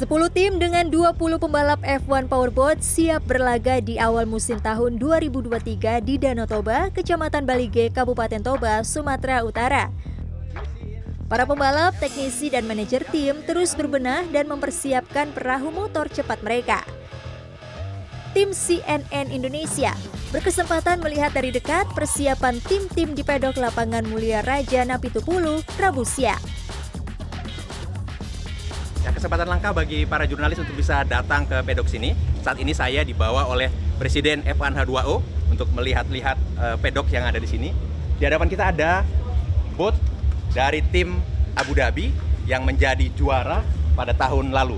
10 tim dengan 20 pembalap F1 Powerboat siap berlaga di awal musim tahun 2023 di Danau Toba, Kecamatan Balige, Kabupaten Toba, Sumatera Utara. Para pembalap, teknisi, dan manajer tim terus berbenah dan mempersiapkan perahu motor cepat mereka. Tim CNN Indonesia berkesempatan melihat dari dekat persiapan tim-tim di pedok lapangan Mulia Raja Napitupulu, Rabu siang. Ya, kesempatan langka bagi para jurnalis untuk bisa datang ke pedok sini. Saat ini saya dibawa oleh Presiden F1 H2O untuk melihat-lihat uh, pedok yang ada di sini. Di hadapan kita ada bot dari tim Abu Dhabi yang menjadi juara pada tahun lalu.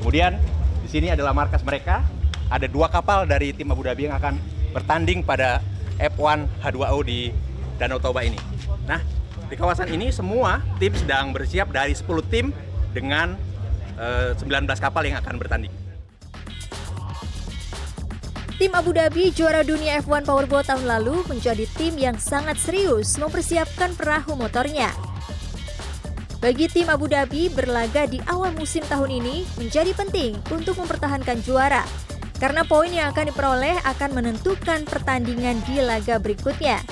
Kemudian di sini adalah markas mereka. Ada dua kapal dari tim Abu Dhabi yang akan bertanding pada F1 H2O di Danau Toba ini. Nah, di kawasan ini semua tim sedang bersiap dari 10 tim dengan 19 eh, kapal yang akan bertanding. Tim Abu Dhabi juara dunia F1 Powerboat tahun lalu menjadi tim yang sangat serius mempersiapkan perahu motornya. Bagi tim Abu Dhabi berlaga di awal musim tahun ini menjadi penting untuk mempertahankan juara karena poin yang akan diperoleh akan menentukan pertandingan di laga berikutnya.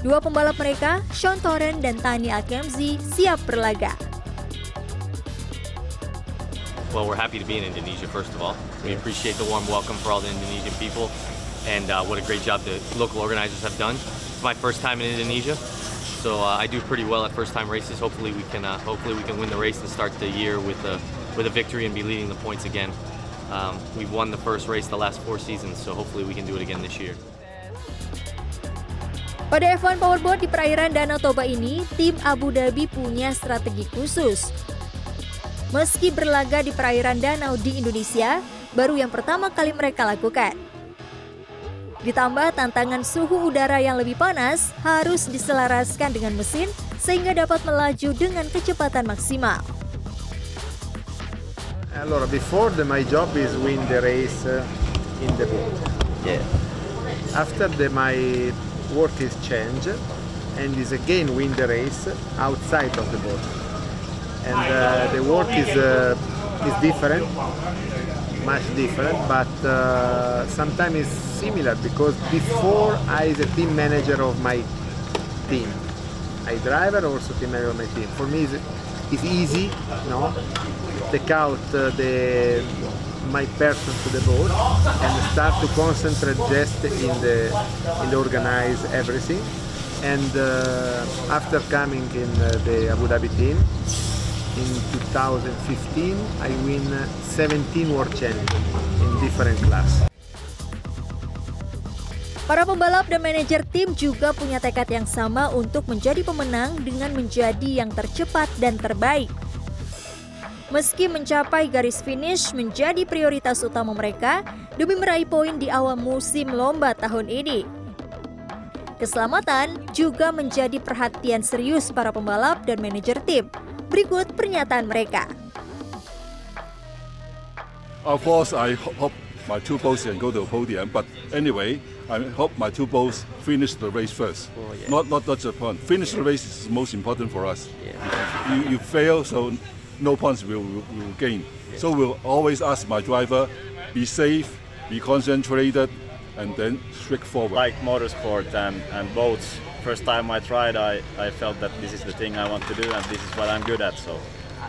Dua pembalap mereka, Sean Torren dan Tani Akemzi, siap berlaga. Well, we're happy to be in Indonesia, first of all. We appreciate the warm welcome for all the Indonesian people, and uh, what a great job the local organizers have done. It's my first time in Indonesia, so uh, I do pretty well at first-time races. Hopefully, we can uh, hopefully we can win the race and start the year with a with a victory and be leading the points again. Um, we've won the first race the last four seasons, so hopefully we can do it again this year. Pada F1 Powerboat di perairan Danau Toba ini, tim Abu Dhabi punya strategi khusus Meski berlaga di perairan danau di Indonesia, baru yang pertama kali mereka lakukan. Ditambah tantangan suhu udara yang lebih panas harus diselaraskan dengan mesin sehingga dapat melaju dengan kecepatan maksimal. Allora, before the, my job is win the race uh, in the boat. Yeah. After the, my work is change and is again win the race outside of the boat. And uh, the work is uh, is different, much different, but uh, sometimes it's similar because before I is a team manager of my team, I driver also team manager of my team. For me, it's, it's easy, no, take out the my person to the boat and start to concentrate just in the in the organize everything. And uh, after coming in uh, the Abu Dhabi team, in 2015 I win 17 World Challenge in different class. Para pembalap dan manajer tim juga punya tekad yang sama untuk menjadi pemenang dengan menjadi yang tercepat dan terbaik. Meski mencapai garis finish menjadi prioritas utama mereka demi meraih poin di awal musim lomba tahun ini. Keselamatan juga menjadi perhatian serius para pembalap dan manajer tim Berikut pernyataan mereka. Of course, I hope my two boats can go to the podium, but anyway, I hope my two boats finish the race first. Oh, yeah. Not not that's the point. Finish the race is most important for us. Yeah. You, you fail, so no points will will, will gain. Yeah. So we'll always ask my driver, be safe, be concentrated, and then straightforward. Like motorsport and, and boats, first time I tried, I, I felt that this is the thing I want to do and this is what I'm good at. So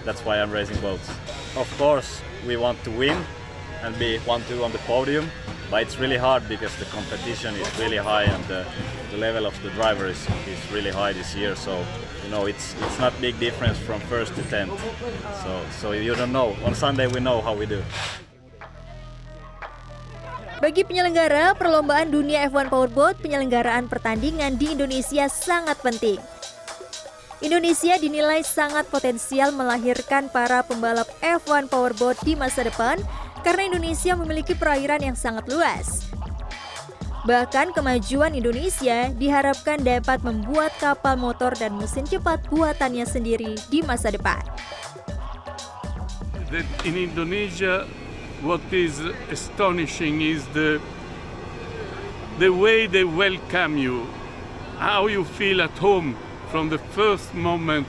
that's why I'm racing boats. Of course, we want to win and be one two on the podium, but it's really hard because the competition is really high and the, the level of the driver is, is really high this year. So you know it's it's not big difference from first to tenth. So so you don't know. On Sunday we know how we do. Bagi penyelenggara perlombaan dunia F1 Powerboat, penyelenggaraan pertandingan di Indonesia sangat penting. Indonesia dinilai sangat potensial melahirkan para pembalap F1 Powerboat di masa depan karena Indonesia memiliki perairan yang sangat luas. Bahkan kemajuan Indonesia diharapkan dapat membuat kapal motor dan mesin cepat buatannya sendiri di masa depan. In Indonesia, what is astonishing is the the way they welcome you, how you feel at home from the first moment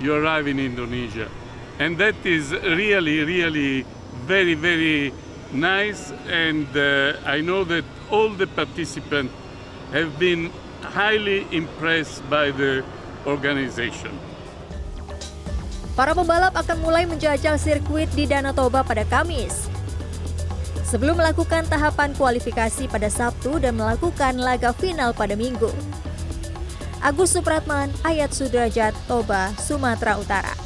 you arrive in Indonesia. And that is really, really very, very nice. And uh, I know that all the participants have been highly impressed by the organization. Para pembalap akan mulai menjajal sirkuit di Danau Toba pada Kamis. Sebelum melakukan tahapan kualifikasi pada Sabtu dan melakukan laga final pada Minggu. Agus Supratman, Ayat Sudrajat, Toba, Sumatera Utara.